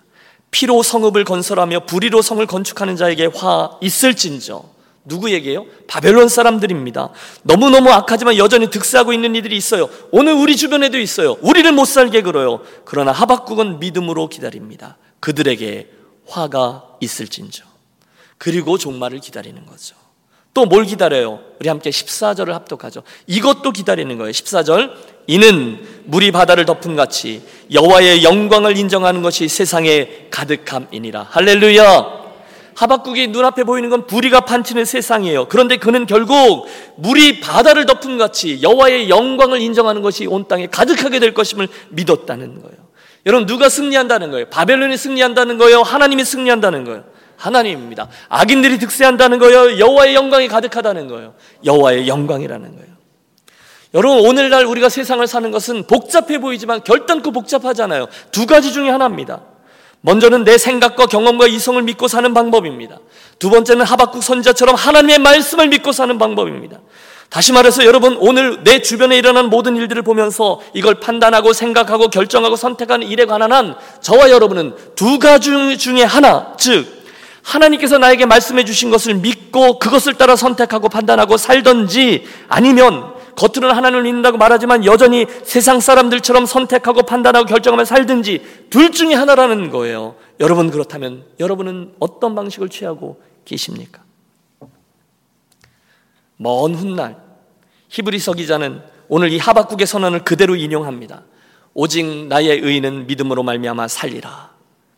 피로 성읍을 건설하며 불의로 성을 건축하는 자에게 화 있을진저 누구에게요? 바벨론 사람들입니다. 너무너무 악하지만 여전히 득세하고 있는 이들이 있어요. 오늘 우리 주변에도 있어요. 우리를 못 살게 그러요. 그러나 하박국은 믿음으로 기다립니다. 그들에게 화가 있을진저. 그리고 종말을 기다리는 거죠. 또 뭘 기다려요? 우리 함께 14절을 합독하죠. 이것도 기다리는 거예요. 14절. 이는 물이 바다를 덮은 같이 여호와의 영광을 인정하는 것이 세상에 가득함이니라. 할렐루야. 하박국이 눈앞에 보이는 건 불이가 판치는 세상이에요. 그런데 그는 결국 물이 바다를 덮은 같이 여호와의 영광을 인정하는 것이 온 땅에 가득하게 될 것임을 믿었다는 거예요. 여러분 누가 승리한다는 거예요? 바벨론이 승리한다는 거예요? 하나님이 승리한다는 거예요? 하나님입니다. 악인들이 득세한다는 거예요? 여호와의 영광이 가득하다는 거예요? 여호와의 영광이라는 거예요. 여러분 오늘날 우리가 세상을 사는 것은 복잡해 보이지만 결단코 복잡하잖아요. 두 가지 중에 하나입니다. 먼저는 내 생각과 경험과 이성을 믿고 사는 방법입니다. 두 번째는 하박국 선자처럼 하나님의 말씀을 믿고 사는 방법입니다. 다시 말해서 여러분 오늘 내 주변에 일어난 모든 일들을 보면서 이걸 판단하고 생각하고 결정하고 선택하는 일에 관한 한 저와 여러분은 두 가지 중에 하나 즉 하나님께서 나에게 말씀해 주신 것을 믿고 그것을 따라 선택하고 판단하고 살던지 아니면 겉으로는 하나님을 믿는다고 말하지만 여전히 세상 사람들처럼 선택하고 판단하고 결정하며 살든지 둘 중에 하나라는 거예요. 여러분 그렇다면 여러분은 어떤 방식을 취하고 계십니까? 먼 훗날 히브리서 기자는 오늘 이 하박국의 선언을 그대로 인용합니다. 오직 나의 의는 믿음으로 말미암아 살리라.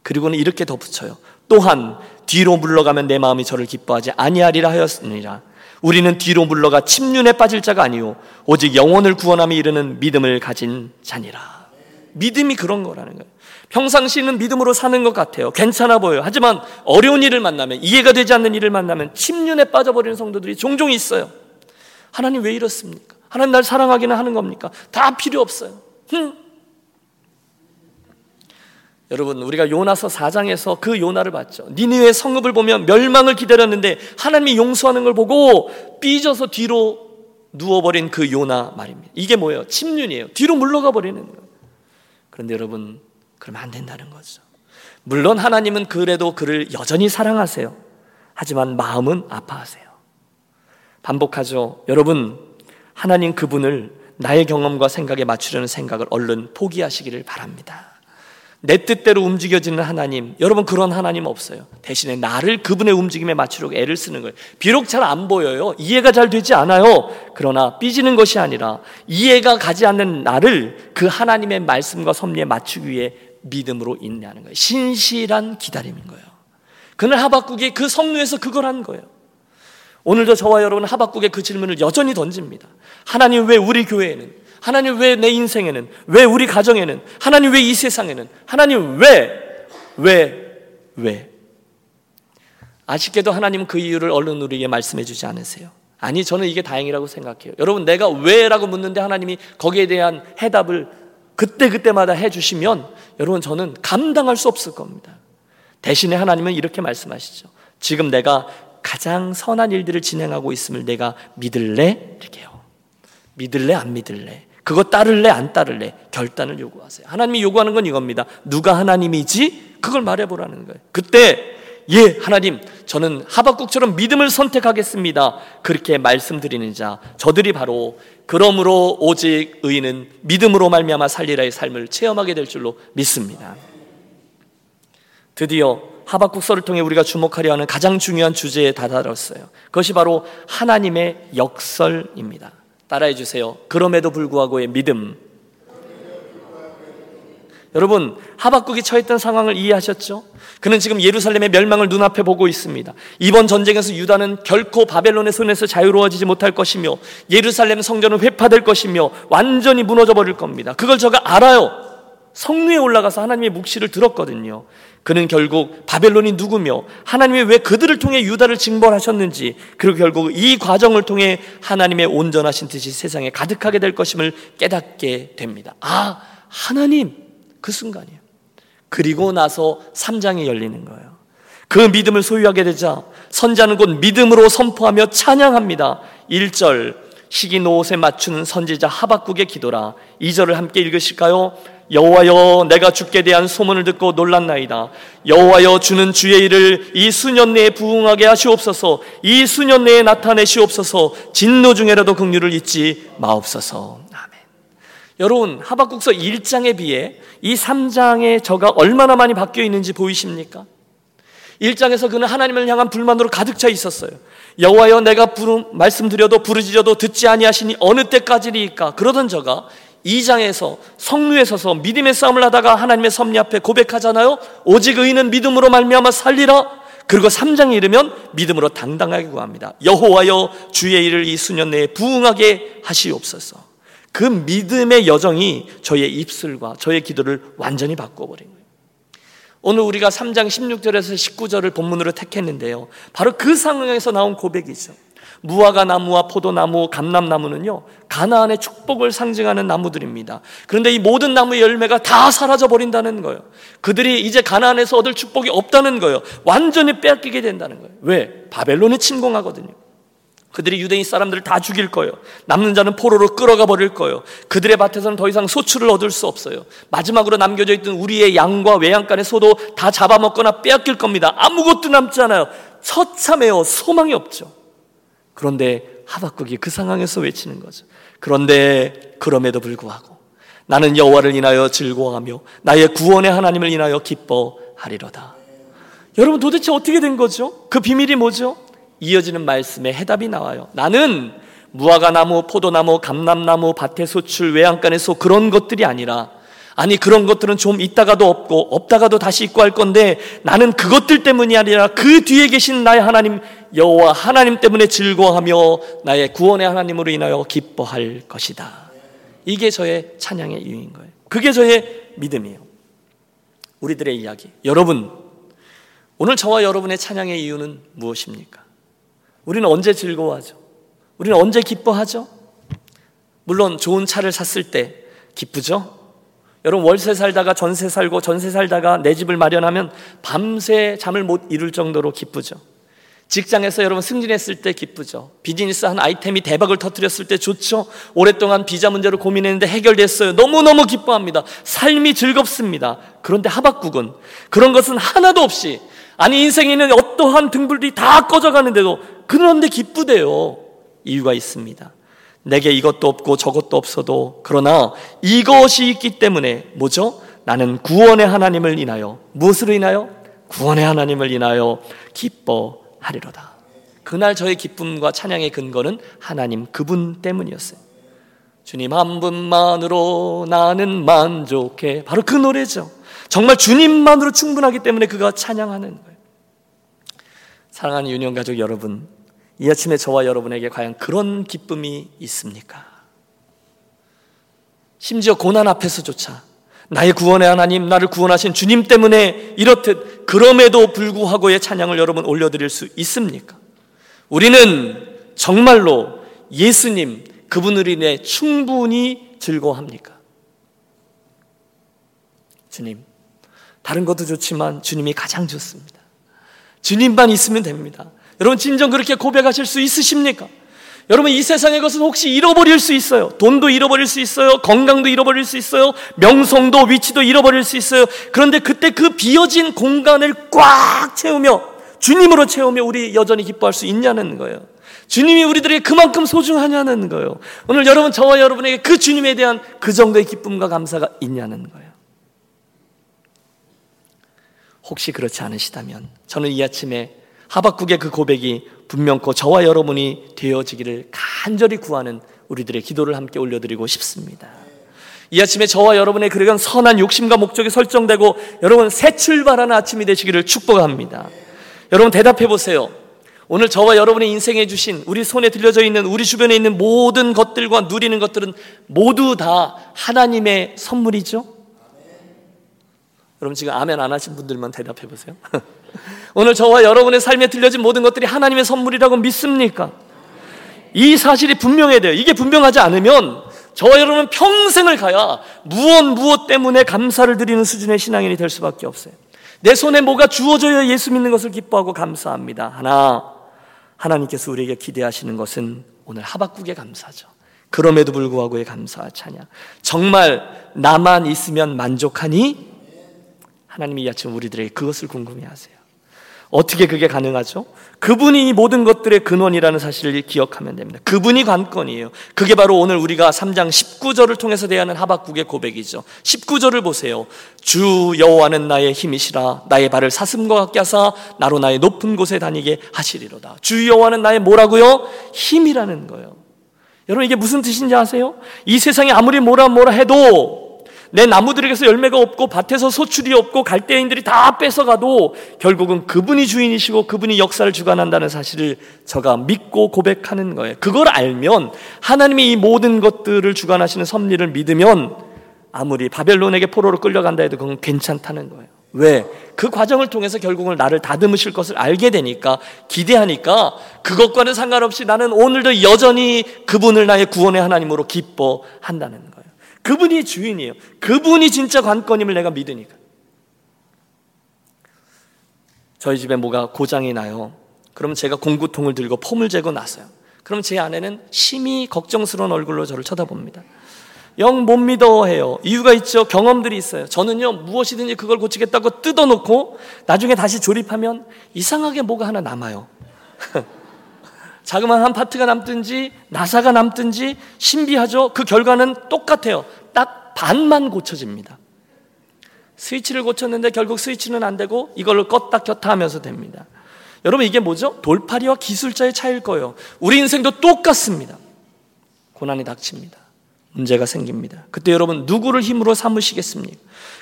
그리고는 이렇게 덧붙여요. 또한 뒤로 물러가면 내 마음이 저를 기뻐하지 아니하리라 하였으니라. 우리는 뒤로 물러가 침륜에 빠질 자가 아니요 오직 영혼을 구원함에 이르는 믿음을 가진 자니라. 믿음이 그런 거라는 거예요. 평상시는 믿음으로 사는 것 같아요. 괜찮아 보여요. 하지만 어려운 일을 만나면 이해가 되지 않는 일을 만나면 침륜에 빠져버리는 성도들이 종종 있어요. 하나님 왜 이렇습니까? 하나님 날 사랑하기는 하는 겁니까? 다 필요 없어요. 흠. 여러분 우리가 요나서 4장에서 그 요나를 봤죠. 니느웨 성읍을 보면 멸망을 기다렸는데 하나님이 용서하는 걸 보고 삐져서 뒤로 누워버린 그 요나 말입니다. 이게 뭐예요? 침륜이에요. 뒤로 물러가 버리는 거예요. 그런데 여러분 그러면 안 된다는 거죠. 물론 하나님은 그래도 그를 여전히 사랑하세요. 하지만 마음은 아파하세요. 반복하죠. 여러분 하나님 그분을 나의 경험과 생각에 맞추려는 생각을 얼른 포기하시기를 바랍니다. 내 뜻대로 움직여지는 하나님, 여러분 그런 하나님 없어요. 대신에 나를 그분의 움직임에 맞추려고 애를 쓰는 거예요. 비록 잘 안 보여요. 이해가 잘 되지 않아요. 그러나 삐지는 것이 아니라 이해가 가지 않는 나를 그 하나님의 말씀과 섭리에 맞추기 위해 믿음으로 인내하는 거예요. 신실한 기다림인 거예요. 그날 하박국이 그 성루에서 그걸 한 거예요. 오늘도 저와 여러분 하박국의 그 질문을 여전히 던집니다. 하나님 왜 우리 교회에는 하나님 왜 내 인생에는 왜 우리 가정에는 하나님 왜 이 세상에는 하나님 왜 왜, 왜? 아쉽게도 하나님은 그 이유를 얼른 우리에게 말씀해 주지 않으세요. 아니, 저는 이게 다행이라고 생각해요. 여러분, 내가 왜 라고 묻는데 하나님이 거기에 대한 해답을 그때그때마다 해 주시면 여러분, 저는 감당할 수 없을 겁니다. 대신에 하나님은 이렇게 말씀하시죠. 지금 내가 가장 선한 일들을 진행하고 있음을 내가 믿을래? 이렇게요. 믿을래? 안 믿을래? 그거 따를래? 안 따를래? 결단을 요구하세요. 하나님이 요구하는 건 이겁니다. 누가 하나님이지? 그걸 말해보라는 거예요. 그때, 예, 하나님, 저는 하박국처럼 믿음을 선택하겠습니다. 그렇게 말씀드리는 자, 저들이 바로 그러므로 오직 의인은 믿음으로 말미암아 살리라의 삶을 체험하게 될 줄로 믿습니다. 드디어 하박국서를 통해 우리가 주목하려 하는 가장 중요한 주제에 다다랐어요. 그것이 바로 하나님의 역설입니다. 따라해 주세요. 그럼에도 불구하고의 믿음. 여러분, 하박국이 처했던 상황을 이해하셨죠? 그는 지금 예루살렘의 멸망을 눈앞에 보고 있습니다. 이번 전쟁에서 유다는 결코 바벨론의 손에서 자유로워지지 못할 것이며 예루살렘 성전은 회파될 것이며 완전히 무너져 버릴 겁니다. 그걸 저가 알아요. 성루에 올라가서 하나님의 묵시를 들었거든요. 그는 결국 바벨론이 누구며 하나님이 왜 그들을 통해 유다를 징벌하셨는지 그리고 결국 이 과정을 통해 하나님의 온전하신 뜻이 세상에 가득하게 될 것임을 깨닫게 됩니다. 아, 하나님 그 순간이에요. 그리고 나서 3장이 열리는 거예요. 그 믿음을 소유하게 되자 선자는 곧 믿음으로 선포하며 찬양합니다. 1절 시기 노옷에 맞추는 선지자 하박국의 기도라. 2절을 함께 읽으실까요? 여호와여 내가 주께 대한 소문을 듣고 놀랐나이다 여호와여 주는 주의 일을 이 수년 내에 부응하게 하시옵소서 이 수년 내에 나타내시옵소서 진노 중에라도 긍휼을 잊지 마옵소서 아멘 여러분 하박국서 1장에 비해 이 3장의 저가 얼마나 많이 바뀌어 있는지 보이십니까? 1장에서 그는 하나님을 향한 불만으로 가득 차 있었어요 여호와여 내가 부름 말씀드려도 부르짖어도 듣지 아니하시니 어느 때까지리까 그러던 저가 2장에서 성루에 서서 믿음의 싸움을 하다가 하나님의 섭리 앞에 고백하잖아요. 오직 의인은 믿음으로 말미암아 살리라. 그리고 3장에 이르면 믿음으로 당당하게 구합니다. 여호와여 주의 일을 이 수년 내에 부응하게 하시옵소서. 그 믿음의 여정이 저의 입술과 저의 기도를 완전히 바꿔버린 거예요. 오늘 우리가 3장 16절에서 19절을 본문으로 택했는데요. 바로 그 상황에서 나온 고백이죠. 무화과 나무와 포도나무, 감람나무는요, 가나안의 축복을 상징하는 나무들입니다. 그런데 이 모든 나무의 열매가 다 사라져 버린다는 거예요. 그들이 이제 가나안에서 얻을 축복이 없다는 거예요. 완전히 빼앗기게 된다는 거예요. 왜? 바벨론이 침공하거든요. 그들이 유대인 사람들을 다 죽일 거예요. 남는 자는 포로로 끌어가 버릴 거예요. 그들의 밭에서는 더 이상 소출을 얻을 수 없어요. 마지막으로 남겨져 있던 우리의 양과 외양간의 소도 다 잡아먹거나 빼앗길 겁니다. 아무것도 남지 않아요. 처참해요. 소망이 없죠. 그런데 하박국이 그 상황에서 외치는 거죠. 그런데 그럼에도 불구하고 나는 여호와를 인하여 즐거워하며 나의 구원의 하나님을 인하여 기뻐하리로다. 여러분 도대체 어떻게 된 거죠? 그 비밀이 뭐죠? 이어지는 말씀에 해답이 나와요. 나는 무화과 나무, 포도나무, 감람나무, 밭의 소출, 외양간의 소 그런 것들이 아니라 아니 그런 것들은 좀 있다가도 없고 없다가도 다시 있고 할 건데 나는 그것들 때문이 아니라 그 뒤에 계신 나의 하나님 여호와 하나님 때문에 즐거워하며 나의 구원의 하나님으로 인하여 기뻐할 것이다. 이게 저의 찬양의 이유인 거예요. 그게 저의 믿음이에요. 우리들의 이야기. 여러분, 오늘 저와 여러분의 찬양의 이유는 무엇입니까? 우리는 언제 즐거워하죠? 우리는 언제 기뻐하죠? 물론 좋은 차를 샀을 때 기쁘죠? 여러분 월세 살다가 전세 살고 전세 살다가 내 집을 마련하면 밤새 잠을 못 이룰 정도로 기쁘죠. 직장에서 여러분 승진했을 때 기쁘죠. 비즈니스 한 아이템이 대박을 터뜨렸을 때 좋죠. 오랫동안 비자 문제로 고민했는데 해결됐어요. 너무너무 기뻐합니다. 삶이 즐겁습니다. 그런데 하박국은 그런 것은 하나도 없이 아니 인생에 있는 어떠한 등불이 다 꺼져가는데도 그런데 기쁘대요. 이유가 있습니다. 내게 이것도 없고 저것도 없어도 그러나 이것이 있기 때문에 뭐죠? 나는 구원의 하나님을 인하여 무엇으로 인하여? 구원의 하나님을 인하여 기뻐하리로다. 그날 저의 기쁨과 찬양의 근거는 하나님 그분 때문이었어요. 주님 한 분만으로 나는 만족해. 바로 그 노래죠. 정말 주님만으로 충분하기 때문에 그가 찬양하는 거예요. 사랑하는 유년 가족 여러분, 이 아침에 저와 여러분에게 과연 그런 기쁨이 있습니까? 심지어 고난 앞에서조차 나의 구원의 하나님, 나를 구원하신 주님 때문에 이렇듯 그럼에도 불구하고의 찬양을 여러분 올려드릴 수 있습니까? 우리는 정말로 예수님, 그분을 인해 충분히 즐거워합니까? 주님, 다른 것도 좋지만 주님이 가장 좋습니다. 주님만 있으면 됩니다. 여러분 진정 그렇게 고백하실 수 있으십니까? 여러분 이 세상의 것은 혹시 잃어버릴 수 있어요. 돈도 잃어버릴 수 있어요. 건강도 잃어버릴 수 있어요. 명성도 위치도 잃어버릴 수 있어요. 그런데 그때 그 비어진 공간을 꽉 채우며 주님으로 채우며 우리 여전히 기뻐할 수 있냐는 거예요. 주님이 우리들에게 그만큼 소중하냐는 거예요. 오늘 여러분 저와 여러분에게 그 주님에 대한 그 정도의 기쁨과 감사가 있냐는 거예요. 혹시 그렇지 않으시다면 저는 이 아침에 하박국의 그 고백이 분명코 저와 여러분이 되어지기를 간절히 구하는 우리들의 기도를 함께 올려드리고 싶습니다. 이 아침에 저와 여러분의 그러한 선한 욕심과 목적이 설정되고 여러분 새 출발하는 아침이 되시기를 축복합니다. 여러분 대답해 보세요. 오늘 저와 여러분의 인생에 주신 우리 손에 들려져 있는 우리 주변에 있는 모든 것들과 누리는 것들은 모두 다 하나님의 선물이죠? 여러분 지금 아멘 안 하신 분들만 대답해 보세요. 오늘 저와 여러분의 삶에 들려진 모든 것들이 하나님의 선물이라고 믿습니까? 이 사실이 분명해야 돼요. 이게 분명하지 않으면 저와 여러분은 평생을 가야 무엇 무엇 때문에 감사를 드리는 수준의 신앙인이 될 수밖에 없어요. 내 손에 뭐가 주어져야 예수 믿는 것을 기뻐하고 감사합니다. 하나, 하나님께서 우리에게 기대하시는 것은 오늘 하박국의 감사죠. 그럼에도 불구하고의 감사와 찬양. 정말 나만 있으면 만족하니? 하나님이 이 아침 우리들에게 그것을 궁금해 하세요. 어떻게 그게 가능하죠? 그분이 모든 것들의 근원이라는 사실을 기억하면 됩니다. 그분이 관건이에요. 그게 바로 오늘 우리가 3장 19절을 통해서 대하는 하박국의 고백이죠. 19절을 보세요. 주 여호와는 나의 힘이시라 나의 발을 사슴과 같게 하사 나로 나의 높은 곳에 다니게 하시리로다. 주 여호와는 나의 뭐라고요? 힘이라는 거예요. 여러분 이게 무슨 뜻인지 아세요? 이 세상에 아무리 뭐라 뭐라 해도 내 나무들에게서 열매가 없고 밭에서 소출이 없고 갈대인들이 다 뺏어가도 결국은 그분이 주인이시고 그분이 역사를 주관한다는 사실을 저가 믿고 고백하는 거예요. 그걸 알면 하나님이 이 모든 것들을 주관하시는 섭리를 믿으면 아무리 바벨론에게 포로로 끌려간다 해도 그건 괜찮다는 거예요. 왜? 그 과정을 통해서 결국은 나를 다듬으실 것을 알게 되니까 기대하니까 그것과는 상관없이 나는 오늘도 여전히 그분을 나의 구원의 하나님으로 기뻐한다는 거예요. 그분이 주인이에요. 그분이 진짜 관건임을 내가 믿으니까. 저희 집에 뭐가 고장이 나요. 그럼 제가 공구통을 들고 폼을 재고 나서요. 그럼 제 아내는 심히 걱정스러운 얼굴로 저를 쳐다봅니다. 영 못 믿어 해요. 이유가 있죠. 경험들이 있어요. 저는요, 무엇이든지 그걸 고치겠다고 뜯어놓고 나중에 다시 조립하면 이상하게 뭐가 하나 남아요. 자그마한 파트가 남든지 나사가 남든지 신비하죠. 그 결과는 똑같아요. 딱 반만 고쳐집니다. 스위치를 고쳤는데 결국 스위치는 안 되고 이걸로 껐다 켰다 하면서 됩니다. 여러분 이게 뭐죠? 돌파리와 기술자의 차이일 거예요. 우리 인생도 똑같습니다. 고난이 닥칩니다. 문제가 생깁니다. 그때 여러분 누구를 힘으로 삼으시겠습니까?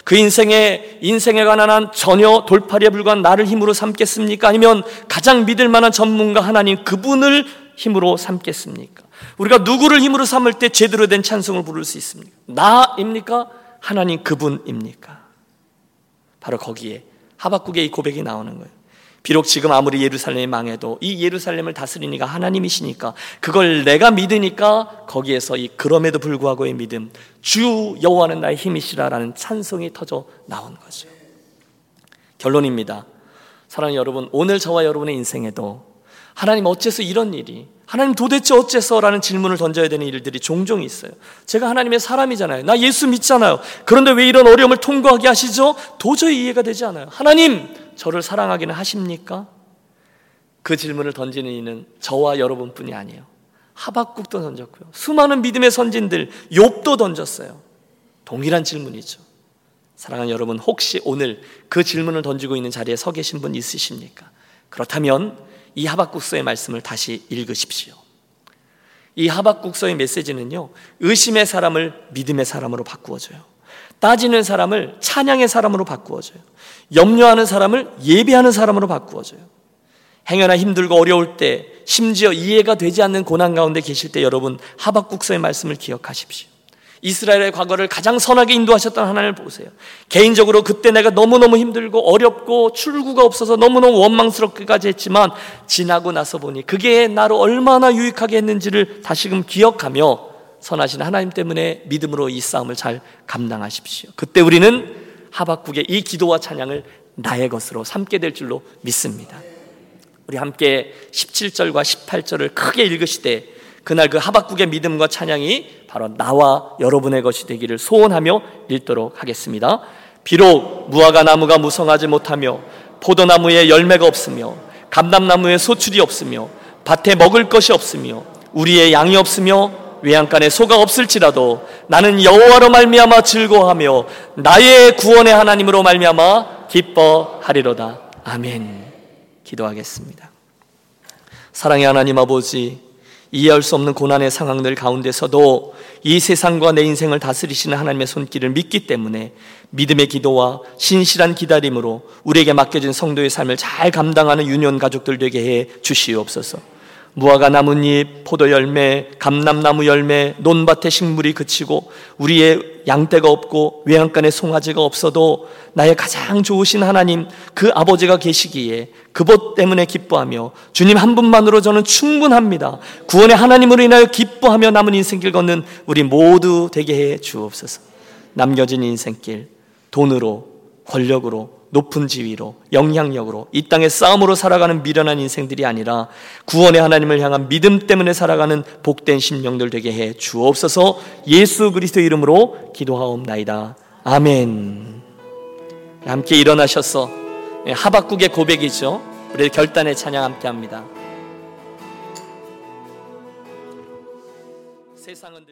그 인생에 인생에 관한 한 전혀 돌파리에 불과한 나를 힘으로 삼겠습니까? 아니면 가장 믿을 만한 전문가 하나님 그분을 힘으로 삼겠습니까? 우리가 누구를 힘으로 삼을 때 제대로 된 찬송을 부를 수 있습니까? 나입니까? 하나님 그분입니까? 바로 거기에 하박국의 이 고백이 나오는 거예요. 비록 지금 아무리 예루살렘이 망해도 이 예루살렘을 다스리니까 하나님이시니까 그걸 내가 믿으니까 거기에서 이 그럼에도 불구하고의 믿음 주 여호와는 나의 힘이시라라는 찬송이 터져 나온 거죠. 결론입니다. 사랑하는 여러분, 오늘 저와 여러분의 인생에도 하나님 어째서 이런 일이 하나님 도대체 어째서라는 질문을 던져야 되는 일들이 종종 있어요. 제가 하나님의 사람이잖아요. 나 예수 믿잖아요. 그런데 왜 이런 어려움을 통과하게 하시죠? 도저히 이해가 되지 않아요. 하나님, 저를 사랑하기는 하십니까? 그 질문을 던지는 이는 저와 여러분뿐이 아니에요. 하박국도 던졌고요. 수많은 믿음의 선진들 욥도 던졌어요. 동일한 질문이죠. 사랑하는 여러분, 혹시 오늘 그 질문을 던지고 있는 자리에 서 계신 분 있으십니까? 그렇다면 이 하박국서의 말씀을 다시 읽으십시오. 이 하박국서의 메시지는요, 의심의 사람을 믿음의 사람으로 바꾸어줘요. 따지는 사람을 찬양의 사람으로 바꾸어줘요. 염려하는 사람을 예배하는 사람으로 바꾸어줘요. 행여나 힘들고 어려울 때, 심지어 이해가 되지 않는 고난 가운데 계실 때 여러분 하박국서의 말씀을 기억하십시오. 이스라엘의 과거를 가장 선하게 인도하셨던 하나님을 보세요. 개인적으로 그때 내가 너무너무 힘들고 어렵고 출구가 없어서 너무너무 원망스럽게까지 했지만 지나고 나서 보니 그게 나를 얼마나 유익하게 했는지를 다시금 기억하며 선하신 하나님 때문에 믿음으로 이 싸움을 잘 감당하십시오. 그때 우리는 하박국의 이 기도와 찬양을 나의 것으로 삼게 될 줄로 믿습니다. 우리 함께 17절과 18절을 크게 읽으시되 그날 그 하박국의 믿음과 찬양이 바로 나와 여러분의 것이 되기를 소원하며 읽도록 하겠습니다. 비록 무화과 나무가 무성하지 못하며 포도나무에 열매가 없으며 감람나무에 소출이 없으며 밭에 먹을 것이 없으며 우리의 양이 없으며 외양간에 소가 없을지라도 나는 여호와로 말미암아 즐거워하며 나의 구원의 하나님으로 말미암아 기뻐하리로다. 아멘. 기도하겠습니다. 사랑의 하나님 아버지 이해할 수 없는 고난의 상황들 가운데서도 이 세상과 내 인생을 다스리시는 하나님의 손길을 믿기 때문에 믿음의 기도와 신실한 기다림으로 우리에게 맡겨진 성도의 삶을 잘 감당하는 유년 가족들 되게 해 주시옵소서. 무화과 나뭇잎, 포도 열매, 감람나무 열매, 논밭의 식물이 그치고 우리의 양떼가 없고 외양간에 송아지가 없어도 나의 가장 좋으신 하나님 그 아버지가 계시기에 그것 때문에 기뻐하며 주님 한 분만으로 저는 충분합니다. 구원의 하나님으로 인하여 기뻐하며 남은 인생길 걷는 우리 모두 되게 해 주옵소서. 남겨진 인생길 돈으로 권력으로 높은 지위로 영향력으로 이 땅의 싸움으로 살아가는 미련한 인생들이 아니라 구원의 하나님을 향한 믿음 때문에 살아가는 복된 심령들 되게 해 주옵소서 예수 그리스도 이름으로 기도하옵나이다. 아멘. 함께 일어나셔서 하박국의 고백이죠. 우리 결단의 찬양 함께 합니다. 세상은